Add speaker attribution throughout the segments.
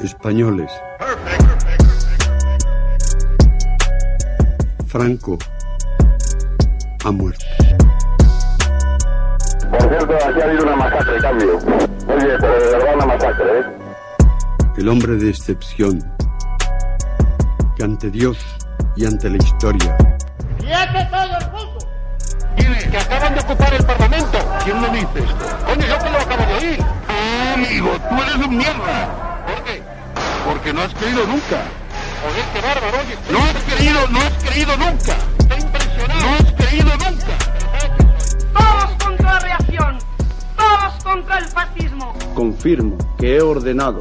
Speaker 1: Españoles. Franco ha muerto.
Speaker 2: Por cierto, aquí ha habido una masacre, cambio. Oye, pero de verdad una masacre, ¿eh?
Speaker 1: El hombre de excepción, que ante Dios y ante la historia
Speaker 3: ¡Quiete todo el mundo!
Speaker 4: ¿Quiénes? Que acaban de ocupar el Parlamento. ¿Quién lo dice? Coño, yo que lo acabo de oír. Ah, amigo, tú eres un mierda. Porque no has creído nunca. Qué bárbaro, oye. No has creído, no has creído nunca. Estoy impresionado. No has creído nunca.
Speaker 5: Todos contra la reacción. Todos contra el fascismo.
Speaker 6: Confirmo que he ordenado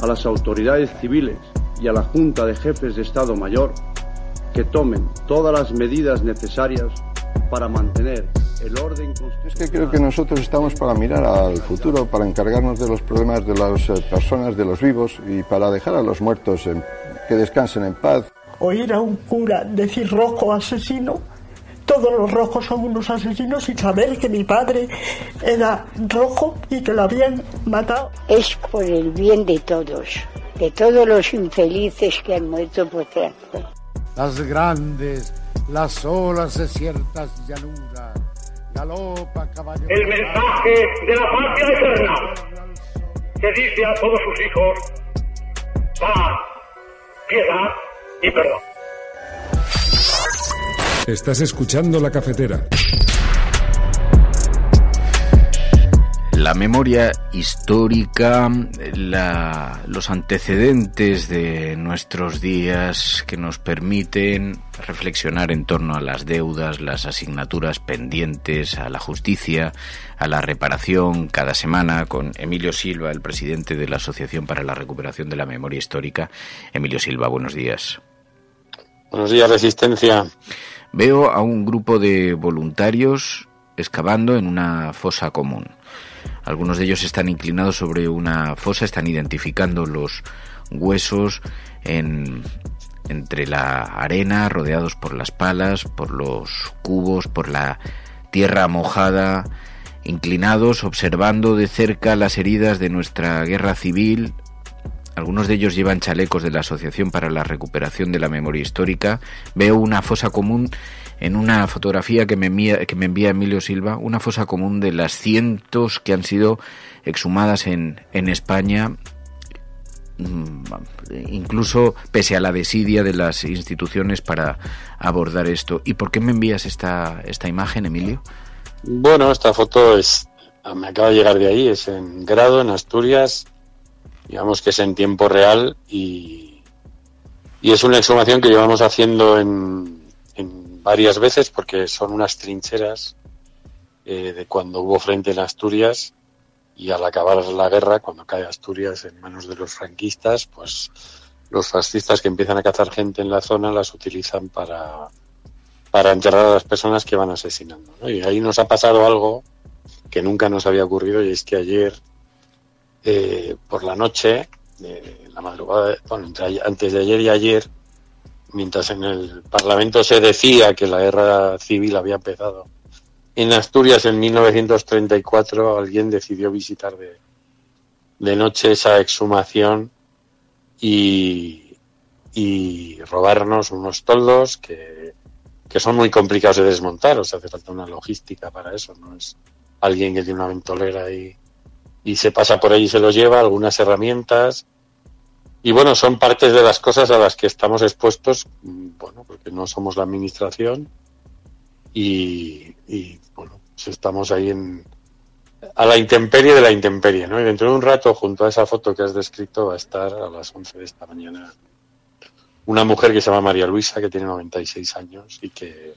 Speaker 6: a las autoridades civiles y a la Junta de Jefes de Estado Mayor que tomen todas las medidas necesarias para mantener el orden constitucional.
Speaker 7: Es que creo que nosotros estamos para mirar al futuro, para encargarnos de los problemas de las eh, personas, de los vivos y para dejar a los muertos en- que descansen en paz.
Speaker 8: Oír a un cura decir rojo asesino, todos los rojos son unos asesinos y saber que mi padre era rojo y que lo habían matado.
Speaker 9: es por el bien de todos, de todos los infelices que han muerto por tráfico.
Speaker 10: Las grandes, las olas de ciertas llanuras, galopa caballo.
Speaker 3: El mensaje de la patria eterna que dice a todos sus hijos paz, piedad y perdón.
Speaker 11: Estás escuchando la cafetera.
Speaker 12: La memoria histórica, la- los antecedentes de nuestros días que nos permiten reflexionar en torno a las deudas, las asignaturas pendientes, a la justicia, a la reparación cada semana con Emilio Silva, el presidente de la Asociación para la Recuperación de la Memoria Histórica. Emilio Silva, buenos días.
Speaker 13: Buenos días, Resistencia.
Speaker 12: Veo a un grupo de voluntarios excavando en una fosa común. Algunos de ellos están inclinados sobre una fosa, están identificando los huesos en, entre la arena, rodeados por las palas, por los cubos, por la tierra mojada, inclinados, observando de cerca las heridas de nuestra guerra civil. Algunos de ellos llevan chalecos de la Asociación para la Recuperación de la Memoria Histórica. Veo una fosa común en una fotografía que me envía, que me envía Emilio Silva, una fosa común de las cientos que han sido exhumadas en, en España, mm, incluso pese a la desidia de las instituciones para abordar esto. ¿Y por qué me envías esta, esta imagen, Emilio?
Speaker 13: Bueno, esta foto es, me acaba de llegar de ahí, es en grado, en Asturias, digamos que es en tiempo real y, y es una exhumación que llevamos haciendo en, en varias veces porque son unas trincheras eh, de cuando hubo frente en Asturias y al acabar la guerra, cuando cae Asturias en manos de los franquistas, pues los fascistas que empiezan a cazar gente en la zona las utilizan para, para enterrar a las personas que van asesinando. ¿no? Y ahí nos ha pasado algo que nunca nos había ocurrido y es que ayer eh, por la noche, de la madrugada, bueno, entre antes de ayer y ayer, mientras en el Parlamento se decía que la guerra civil había empezado, en Asturias en 1934 alguien decidió visitar de, de noche esa exhumación y, y robarnos unos toldos que, que son muy complicados de desmontar, o sea, hace falta una logística para eso, no es alguien que tiene una ventolera y, y se pasa por ahí y se los lleva, algunas herramientas. Y bueno, son partes de las cosas a las que estamos expuestos, mm, bueno, porque no somos la administración y, bueno, pues estamos ahí en, a la intemperie de la intemperie, ¿no? Y dentro de un rato, junto a esa foto que has descrito, va a estar a las 11 de esta mañana una mujer que se llama María Luisa, que tiene 96 años y que,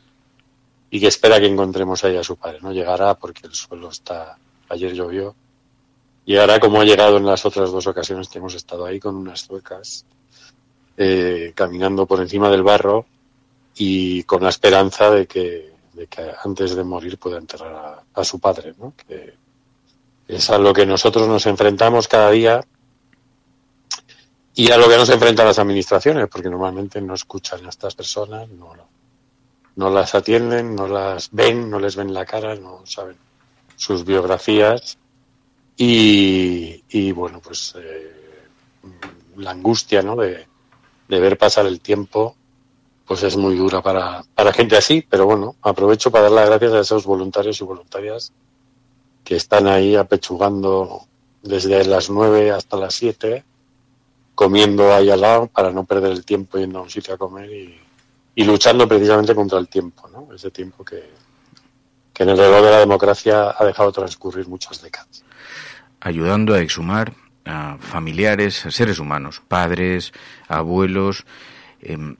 Speaker 13: y que espera que encontremos ahí a su padre, ¿no? Llegará porque el suelo está, ayer llovió, llegará como ha llegado en las otras dos ocasiones que hemos estado ahí con unas zuecas, eh, caminando por encima del barro y con la esperanza de que, de que antes de morir pueda enterrar a, a su padre, ¿no? Que es a lo que nosotros nos enfrentamos cada día y a lo que nos enfrentan las administraciones, porque normalmente no escuchan a estas personas, no, no las atienden, no las ven, no les ven la cara, no saben sus biografías y, y bueno, pues eh, la angustia, ¿no? De, de ver pasar el tiempo, pues es muy dura para, para gente así, pero bueno, aprovecho para dar las gracias a esos voluntarios y voluntarias que están ahí apechugando desde las nueve hasta las siete, comiendo ahí al lado para no perder el tiempo yendo a un sitio a comer y, y luchando precisamente contra el tiempo, ¿no? Ese tiempo que, que en el reloj de la democracia ha dejado transcurrir muchas décadas.
Speaker 12: Ayudando a exhumar a familiares, a seres humanos, padres, abuelos, em,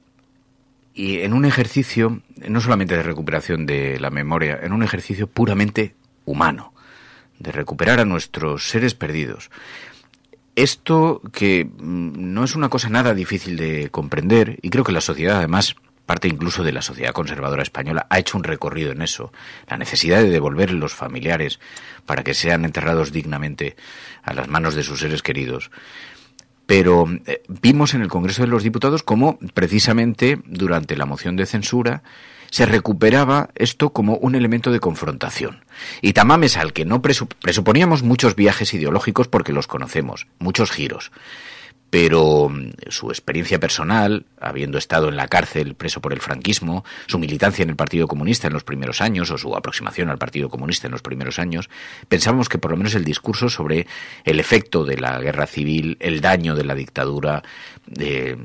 Speaker 12: y en un ejercicio no solamente de recuperación de la memoria, en un ejercicio puramente humano, de recuperar a nuestros seres perdidos. Esto que mm, no es una cosa nada difícil de comprender, y creo que la sociedad además parte incluso de la sociedad conservadora española, ha hecho un recorrido en eso. La necesidad de devolver los familiares para que sean enterrados dignamente a las manos de sus seres queridos. Pero eh, vimos en el Congreso de los Diputados cómo precisamente durante la moción de censura se recuperaba esto como un elemento de confrontación. Y Tamames, al que no presuponíamos muchos viajes ideológicos porque los conocemos, muchos giros, pero mm, su experiencia personal, habiendo estado en la cárcel preso por el franquismo, su militancia en el Partido Comunista en los primeros años o su aproximación al Partido Comunista en los primeros años, pensábamos que por lo menos el discurso sobre el efecto de la guerra civil, el daño de la dictadura, eh,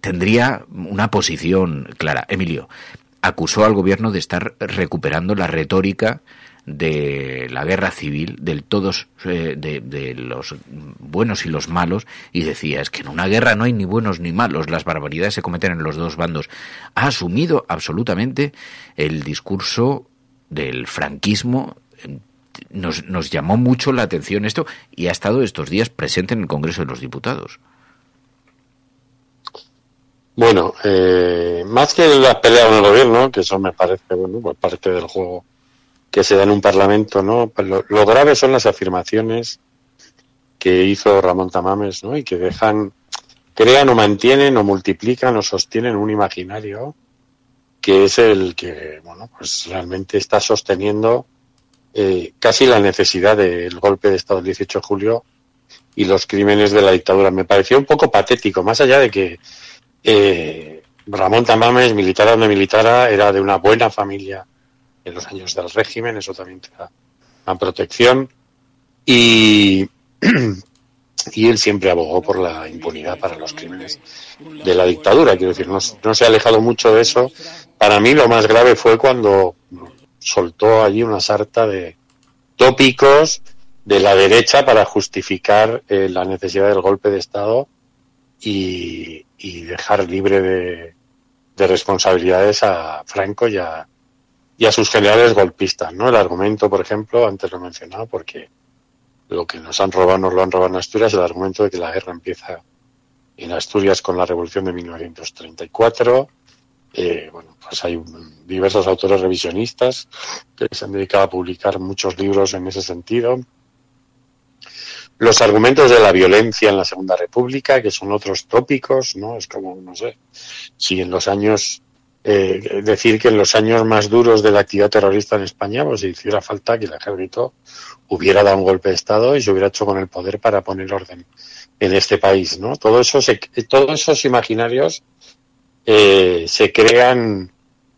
Speaker 12: tendría una posición clara. Emilio acusó al gobierno de estar recuperando la retórica de la guerra civil, del todos, eh, de, los buenos y los malos, y decía, es que en una guerra no hay ni buenos ni malos, las barbaridades se cometen en los dos bandos. Ha asumido absolutamente el discurso del franquismo. Nos, nos llamó mucho la atención esto y ha estado estos días presente en el Congreso de los Diputados.
Speaker 13: Bueno, eh, más que la pelea con el gobierno, que eso me parece, bueno, pues parte del juego que se da en un parlamento, ¿no? Pues lo, grave son las afirmaciones que hizo Ramón Tamames, ¿no? Y que dejan, crean o mantienen o multiplican o sostienen un imaginario que es el que, bueno, pues realmente está sosteniendo eh, casi la necesidad del golpe de Estado del 18 de julio y los crímenes de la dictadura. Me pareció un poco patético, más allá de que eh, Ramón Tamames, militar donde militara, era de una buena familia en los años del régimen, eso también te da una protección. Y, y él siempre abogó por la impunidad para los crímenes de la dictadura. Quiero decir, no, se ha alejado mucho de eso. Para mí lo más grave fue cuando soltó allí una sarta de tópicos de la derecha para justificar eh, la necesidad del golpe de Estado y, y dejar libre de, de, responsabilidades a Franco y a, y a sus generales golpistas, ¿no? El argumento, por ejemplo, antes lo he mencionado, porque lo que nos han robado nos lo han robado en Asturias, el argumento de que la guerra empieza en Asturias con la revolución de 1934. Eh, bueno, pues hay diversos autores revisionistas que se han dedicado a publicar muchos libros en ese sentido. Los argumentos de la violencia en la Segunda República, que son otros tópicos, ¿no? Es como, no sé, si en los años eh, decir que en los años más duros de la actividad terrorista en España, pues hiciera falta que el ejército hubiera dado un golpe de Estado y se hubiera hecho con el poder para poner orden en este país, ¿no? Todo eso todos esos imaginarios eh, se crean,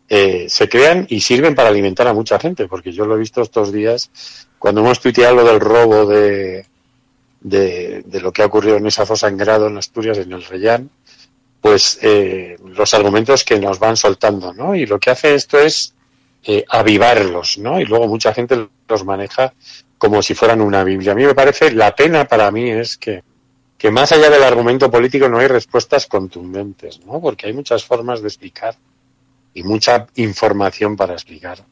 Speaker 13: eh, se crean y sirven para alimentar a mucha gente, porque yo lo he visto estos días cuando hemos tuiteado lo del robo de, de, de lo que ha ocurrido en esa fosa en grado en Asturias, en el Reyán, pues eh, los argumentos que nos van soltando, ¿no? Y lo que hace esto es eh, avivarlos, ¿no? Y luego mucha gente los maneja como si fueran una Biblia. A mí me parece, la pena para mí es que, que más allá del argumento político no hay respuestas contundentes, ¿no? Porque hay muchas formas de explicar y mucha información para explicar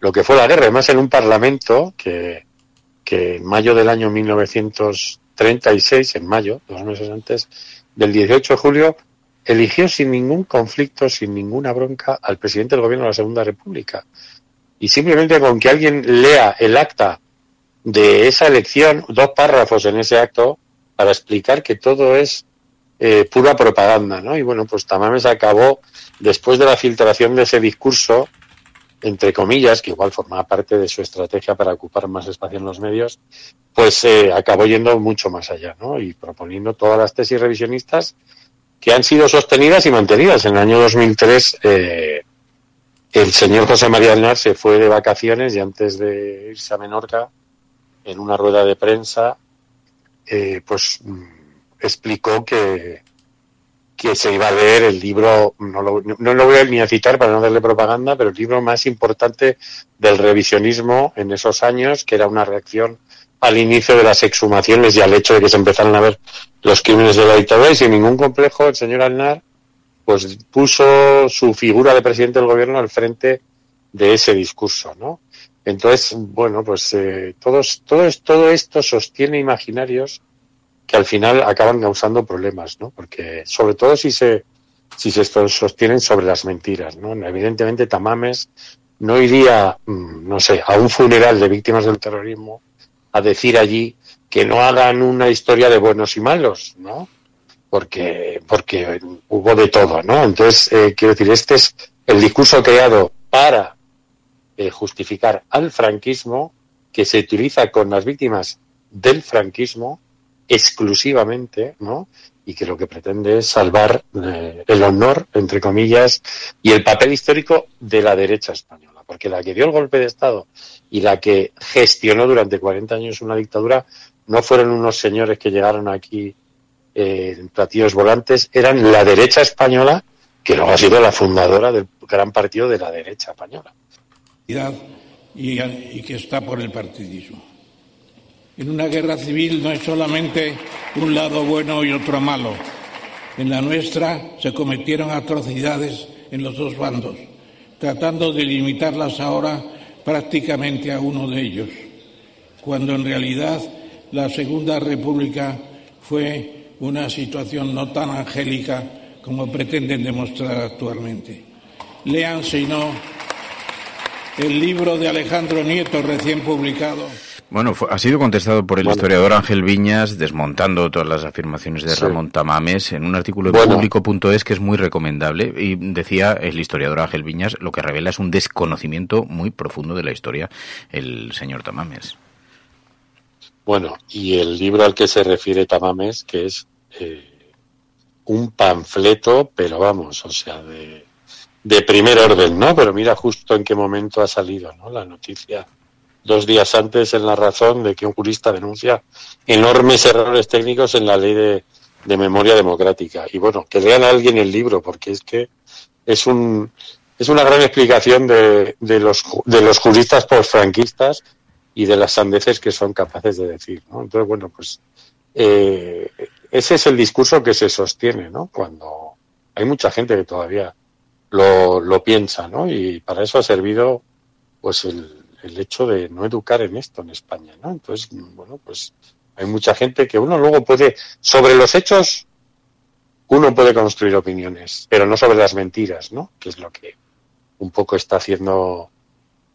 Speaker 13: lo que fue la guerra. Además, en un parlamento que, que en mayo del año 1936, en mayo, dos meses antes del 18 de julio, eligió sin ningún conflicto, sin ninguna bronca al presidente del gobierno de la Segunda República. Y simplemente con que alguien lea el acta de esa elección, dos párrafos en ese acto, para explicar que todo es eh, pura propaganda, ¿no? Y bueno, pues Tamames acabó, después de la filtración de ese discurso, entre comillas, que igual formaba parte de su estrategia para ocupar más espacio en los medios, pues eh, acabó yendo mucho más allá, ¿no? Y proponiendo todas las tesis revisionistas que han sido sostenidas y mantenidas. En el año 2003, eh, el señor José María Aznar se fue de vacaciones y antes de irse a Menorca, en una rueda de prensa, eh, pues mm, explicó que, que se iba a leer el libro, no lo, no lo voy a ni a citar para no darle propaganda, pero el libro más importante del revisionismo en esos años, que era una reacción al inicio de las exhumaciones y al hecho de que se empezaron a ver los crímenes de la dictadura y sin ningún complejo el señor Alnar pues puso su figura de presidente del gobierno al frente de ese discurso, ¿no? Entonces, bueno, pues eh, todos, todo, todo esto sostiene imaginarios que al final acaban causando problemas, ¿no? Porque sobre todo si se si se sostienen sobre las mentiras, ¿no? Evidentemente Tamames no iría, mm, no sé, a un funeral de víctimas del terrorismo a decir allí que no hagan una historia de buenos y malos, ¿no? Porque porque hubo de todo, ¿no? Entonces eh, quiero decir este es el discurso creado para eh, justificar al franquismo que se utiliza con las víctimas del franquismo exclusivamente, ¿no? Y que lo que pretende es salvar eh, el honor, entre comillas, y el papel histórico de la derecha española. Porque la que dio el golpe de Estado y la que gestionó durante 40 años una dictadura no fueron unos señores que llegaron aquí eh, platillos volantes, eran la derecha española, que luego ha sido la fundadora del gran partido de la derecha española.
Speaker 14: Y que está por el partidismo. En una guerra civil no es solamente un lado bueno y otro malo. En la nuestra se cometieron atrocidades en los dos bandos, tratando de limitarlas ahora prácticamente a uno de ellos, cuando en realidad la Segunda República fue una situación no tan angélica como pretenden demostrar actualmente. Lean, si no, el libro de Alejandro Nieto recién publicado.
Speaker 12: Bueno, ha sido contestado por el historiador Ángel Viñas, desmontando todas las afirmaciones de Ramón Tamames, en un artículo de público.es que es muy recomendable. Y decía el historiador Ángel Viñas, lo que revela es un desconocimiento muy profundo de la historia, el señor Tamames.
Speaker 13: Bueno, y el libro al que se refiere Tamames, que es eh, un panfleto, pero vamos, o sea, de, de primer orden, ¿no? Pero mira justo en qué momento ha salido, ¿no? La noticia dos días antes en la razón de que un jurista denuncia enormes errores técnicos en la ley de, memoria democrática. Y bueno, que lean a alguien el libro, porque es que es un es una gran explicación de, de los de los juristas postfranquistas y de las sandeces que son capaces de decir, ¿no? Entonces, bueno, pues eh, ese es el discurso que se sostiene, ¿no? Cuando hay mucha gente que todavía lo, lo piensa, ¿no? Y para eso ha servido, pues, el, el hecho de no educar en esto en España, ¿no? Entonces, bueno, pues hay mucha gente que uno luego puede, sobre los hechos, uno puede construir opiniones, pero no sobre las mentiras, ¿no? Que es lo que un poco está haciendo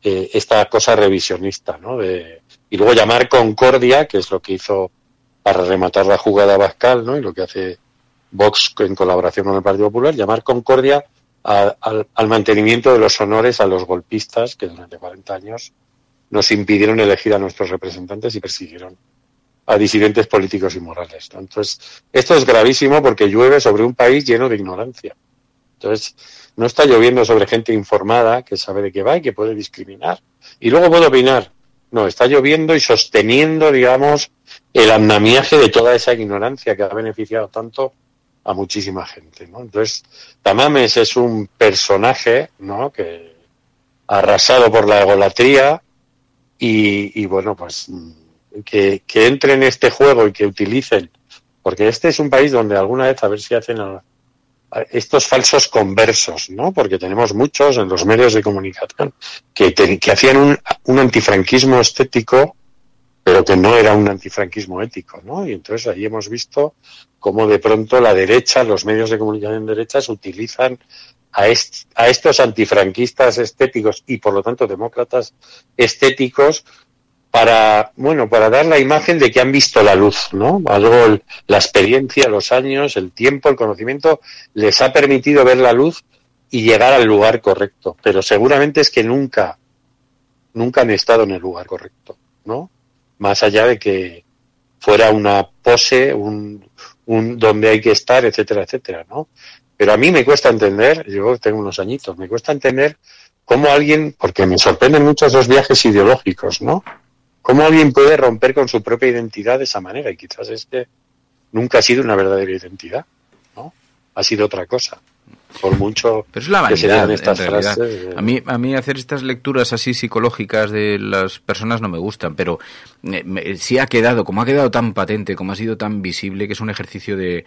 Speaker 13: eh, esta cosa revisionista, ¿no? De, y luego llamar concordia, que es lo que hizo para rematar la jugada Bascal, ¿no? Y lo que hace Vox en colaboración con el Partido Popular, llamar concordia al, mantenimiento de los honores a los golpistas que durante 40 años nos impidieron elegir a nuestros representantes y persiguieron a disidentes políticos y morales. Entonces, esto es gravísimo porque llueve sobre un país lleno de ignorancia. Entonces, no está lloviendo sobre gente informada que sabe de qué va y que puede discriminar. Y luego puede opinar. No, está lloviendo y sosteniendo, digamos, el andamiaje de toda esa ignorancia que ha beneficiado tanto a muchísima gente, ¿no? Entonces, Tamames es un personaje, ¿no? Que arrasado por la egolatría y, bueno, pues que, que, entre en este juego y que utilicen, porque este es un país donde alguna vez a ver si hacen estos falsos conversos, ¿no? Porque tenemos muchos en los medios de comunicación que, hacían un antifranquismo estético pero que no era un antifranquismo ético, ¿no? Y entonces ahí hemos visto cómo de pronto la derecha, los medios de comunicación derechas utilizan a, a estos antifranquistas estéticos y por lo tanto demócratas estéticos para, bueno, para dar la imagen de que han visto la luz, ¿no? Algo, la experiencia, los años, el tiempo, el conocimiento les ha permitido ver la luz y llegar al lugar correcto. Pero seguramente es que nunca, nunca han estado en el lugar correcto, ¿no? Más allá de que fuera una pose, un, un donde hay que estar, etcétera, etcétera, ¿no? Pero a mí me cuesta entender, yo tengo unos añitos, me cuesta entender cómo alguien, porque me sorprenden mucho esos viajes ideológicos, ¿no? Cómo alguien puede romper con su propia identidad de esa manera y quizás es que nunca ha sido una verdadera identidad, ¿no? Ha sido otra cosa. Por mucho
Speaker 12: Pero es la
Speaker 13: que
Speaker 12: vanidad,
Speaker 13: estas
Speaker 12: en realidad.
Speaker 13: frases de-
Speaker 12: A mí, a mí hacer estas lecturas así psicológicas de las personas no me gustan, pero eh, me- sí ha quedado, como ha quedado tan patente, como ha sido tan visible, que es un ejercicio de,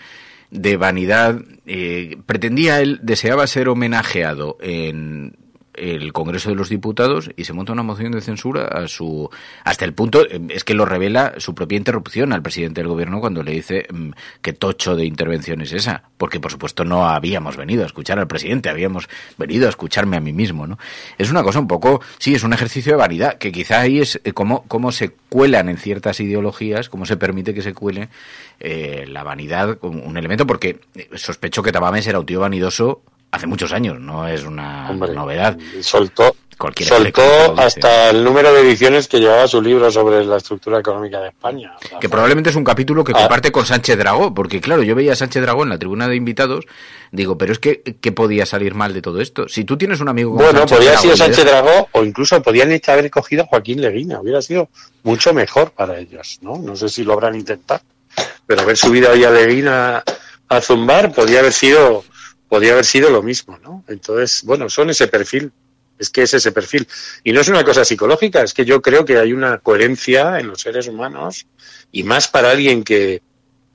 Speaker 12: de vanidad. eh, pretendía él, deseaba ser homenajeado en el Congreso de los Diputados y se monta una moción de censura a su hasta el punto eh, es que lo revela su propia interrupción al presidente del gobierno cuando le dice mm, qué tocho de intervención es esa porque por supuesto no habíamos venido a escuchar al presidente habíamos venido a escucharme a mí mismo no es una cosa un poco sí es un ejercicio de vanidad que quizá ahí es eh, cómo cómo se cuelan en ciertas ideologías cómo se permite que se cuele eh, la vanidad un elemento porque eh, sospecho que Tamames era un tío vanidoso hace muchos años no es una novedad
Speaker 13: soltó
Speaker 12: le
Speaker 13: soltó hasta el número de ediciones que llevaba su libro sobre la estructura económica de España. O sea,
Speaker 12: Que probablemente es un capítulo que
Speaker 13: Ah.
Speaker 12: comparte con Sánchez Dragó, porque claro, yo veía a Sánchez Dragó en la tribuna de invitados, digo, pero es que, ¿qué podía salir mal de todo esto? Si tú tienes un amigo como
Speaker 13: Bueno,
Speaker 12: Sánchez
Speaker 13: podría haber sido Sánchez Dragó o incluso podían hecho- haber cogido a Joaquín Leguina. Hubiera sido mucho mejor para ellos, ¿no? No sé si lo habrán intentado. Pero haber subido ahí a Leguina a zumbar podía haber sido, podía haber sido lo mismo, ¿no? Entonces, bueno, son ese perfil. Es que es ese perfil. Y no es una cosa psicológica, es que yo creo que hay una coherencia en los seres humanos y más para alguien que,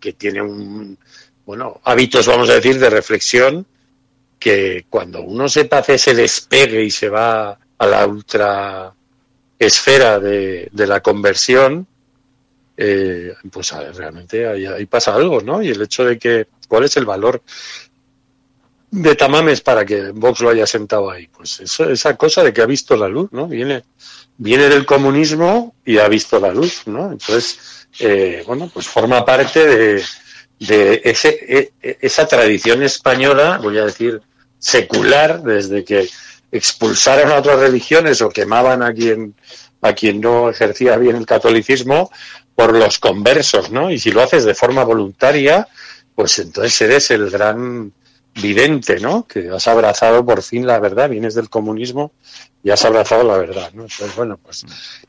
Speaker 13: que tiene un, bueno, hábitos, vamos a decir, de reflexión, que cuando uno sepa hacer ese despegue y se va a la ultra esfera de, de la conversión, eh, pues realmente ahí, ahí pasa algo, ¿no? Y el hecho de que, ¿cuál es el valor de Tamames para que Vox lo haya sentado ahí? Pues eso, esa cosa de que ha visto la luz, ¿no? Viene, viene del comunismo y ha visto la luz, ¿no? Entonces, eh, bueno, pues forma parte de, de ese, e- e- esa tradición española, voy a decir, secular, desde que expulsaron a otras religiones o quemaban a quien, a quien no ejercía bien el catolicismo por los conversos, ¿no? Y si lo haces de forma voluntaria, pues entonces eres el gran vidente, ¿no? Que has abrazado por fin la verdad, vienes del comunismo y has abrazado la verdad, ¿no? Entonces, bueno, pues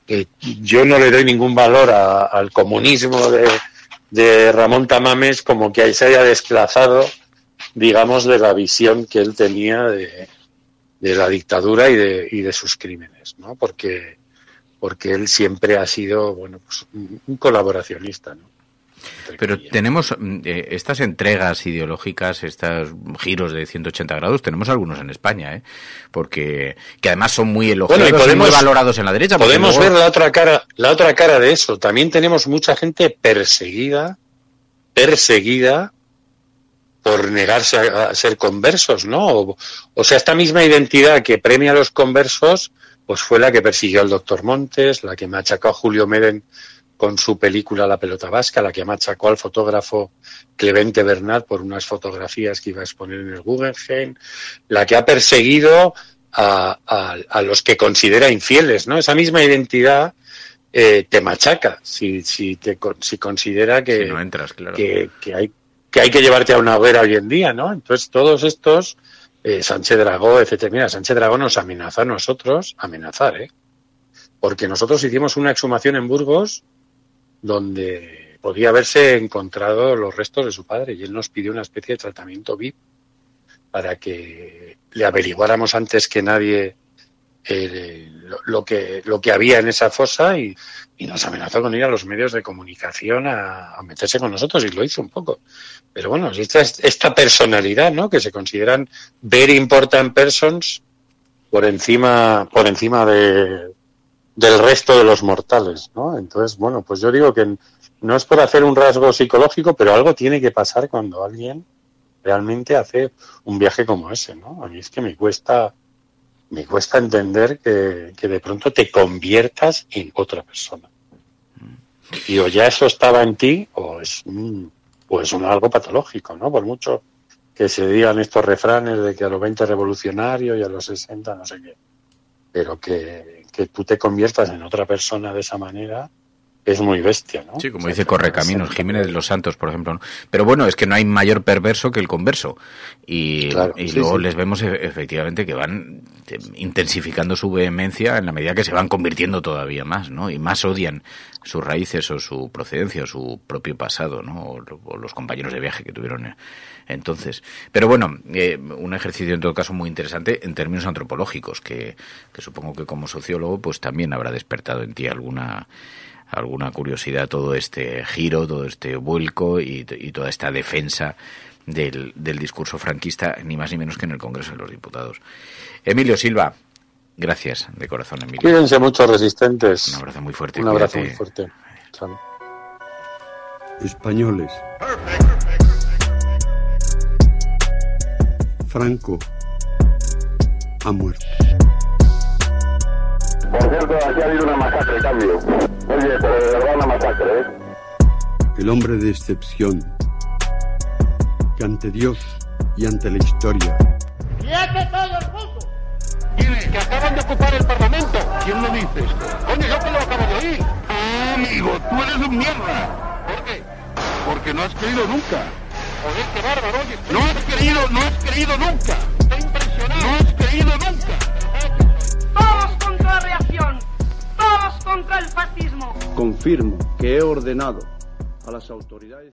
Speaker 13: eh, yo no le doy ningún valor a- al comunismo de, Ramón Tamames como que ahí se haya desplazado, digamos, de la visión que él tenía de, la dictadura y de, y de sus crímenes, ¿no? Porque, porque él siempre ha sido, bueno, pues un colaboracionista, ¿no?
Speaker 12: Pero tenemos mm, eh, estas entregas ideológicas, estos giros de 180 grados, tenemos algunos en España, ¿eh? Porque, que además son muy elogiados
Speaker 13: Bueno, y podemos-
Speaker 12: muy valorados en la derecha.
Speaker 13: Podemos
Speaker 12: luego-
Speaker 13: ver la otra cara, la otra cara de eso. También tenemos mucha gente perseguida, perseguida por negarse a, a ser conversos, ¿no? O, o sea, esta misma identidad que premia a los conversos, pues fue la que persiguió al doctor Montes, la que machacó a Julio Meden con su película La pelota vasca, la que machacó al fotógrafo Clemente Bernat por unas fotografías que iba a exponer en el Guggenheim, la que ha perseguido a, a- a los que considera infieles, ¿no? Esa misma identidad eh, te machaca si, si, te, si considera que,
Speaker 12: Si no entras, claro.
Speaker 13: que, que hay, que hay que llevarte a una hoguera hoy en día, ¿no? Entonces todos estos, eh, Sánchez Dragó, etcétera, mira, Sánchez Dragó nos amenaza a nosotros, amenazar, ¿eh? Porque nosotros hicimos una exhumación en Burgos donde podía haberse encontrado los restos de su padre y él nos pidió una especie de tratamiento VIP para que le averiguáramos antes que nadie eh, lo, que lo que había en esa fosa y, y nos amenazó con ir a los medios de comunicación a, a meterse con nosotros y lo hizo un poco. Pero bueno, esta, esta personalidad, ¿no? Que se consideran very important persons por encima por encima de, del resto de los mortales, ¿no? Entonces, bueno, pues yo digo que no es por hacer un rasgo psicológico, pero algo tiene que pasar cuando alguien realmente hace un viaje como ese, ¿no? A mí es que me cuesta, me cuesta entender que, que de pronto te conviertas en otra persona. Y o ya eso estaba en ti, o es, un- o es un algo patológico, ¿no? Por mucho que se digan estos refranes de que a los 20 revolucionarios y a los 60 no sé qué. Pero que, que tú te conviertas en otra persona de esa manera, es muy bestia, ¿no?
Speaker 12: Sí, como dice Correcaminos, Jiménez de los Santos, por ejemplo. ¿no? Pero bueno, es que no hay mayor perverso que el converso. Y,
Speaker 13: Claro,
Speaker 12: y
Speaker 13: sí,
Speaker 12: luego
Speaker 13: sí.
Speaker 12: les vemos e- efectivamente que van eh, intensificando su vehemencia en la medida que se van convirtiendo todavía más, ¿no? Y más odian sus raíces o su procedencia o su propio pasado, ¿no? O, o los compañeros de viaje que tuvieron eh, entonces. Pero bueno, eh, un ejercicio en todo caso muy interesante en términos antropológicos, que, que supongo que como sociólogo pues también habrá despertado en ti alguna alguna curiosidad todo este giro, todo este vuelco y, y toda esta defensa del, del discurso franquista, ni más ni menos que en el Congreso de los Diputados. Emilio Silva, gracias de corazón, Emilio.
Speaker 13: Cuídense mucho, resistentes.
Speaker 12: Un abrazo muy fuerte.
Speaker 13: Un abrazo
Speaker 12: cuídate.
Speaker 13: muy fuerte. Chao.
Speaker 1: Españoles. Franco ha muerto.
Speaker 2: Por cierto, aquí ha habido una masacre, cambio. Oye, pero de verdad una masacre, ¿eh?
Speaker 1: El hombre de excepción que ante Dios y ante la historia
Speaker 5: ¡Quiete todo el mundo!
Speaker 4: ¿Quiénes? Que acaban de ocupar el Parlamento. ¿Quién lo dice? Coño, yo que lo acabo de oír. Ah, amigo, tú eres un mierda. ¿Por qué? Porque no has creído nunca. Joder, qué bárbaro, oye. No has creído, no has creído nunca. Estoy impresionado. No has creído nunca.
Speaker 5: Contra el fascismo.
Speaker 6: Confirmo que he ordenado a las autoridades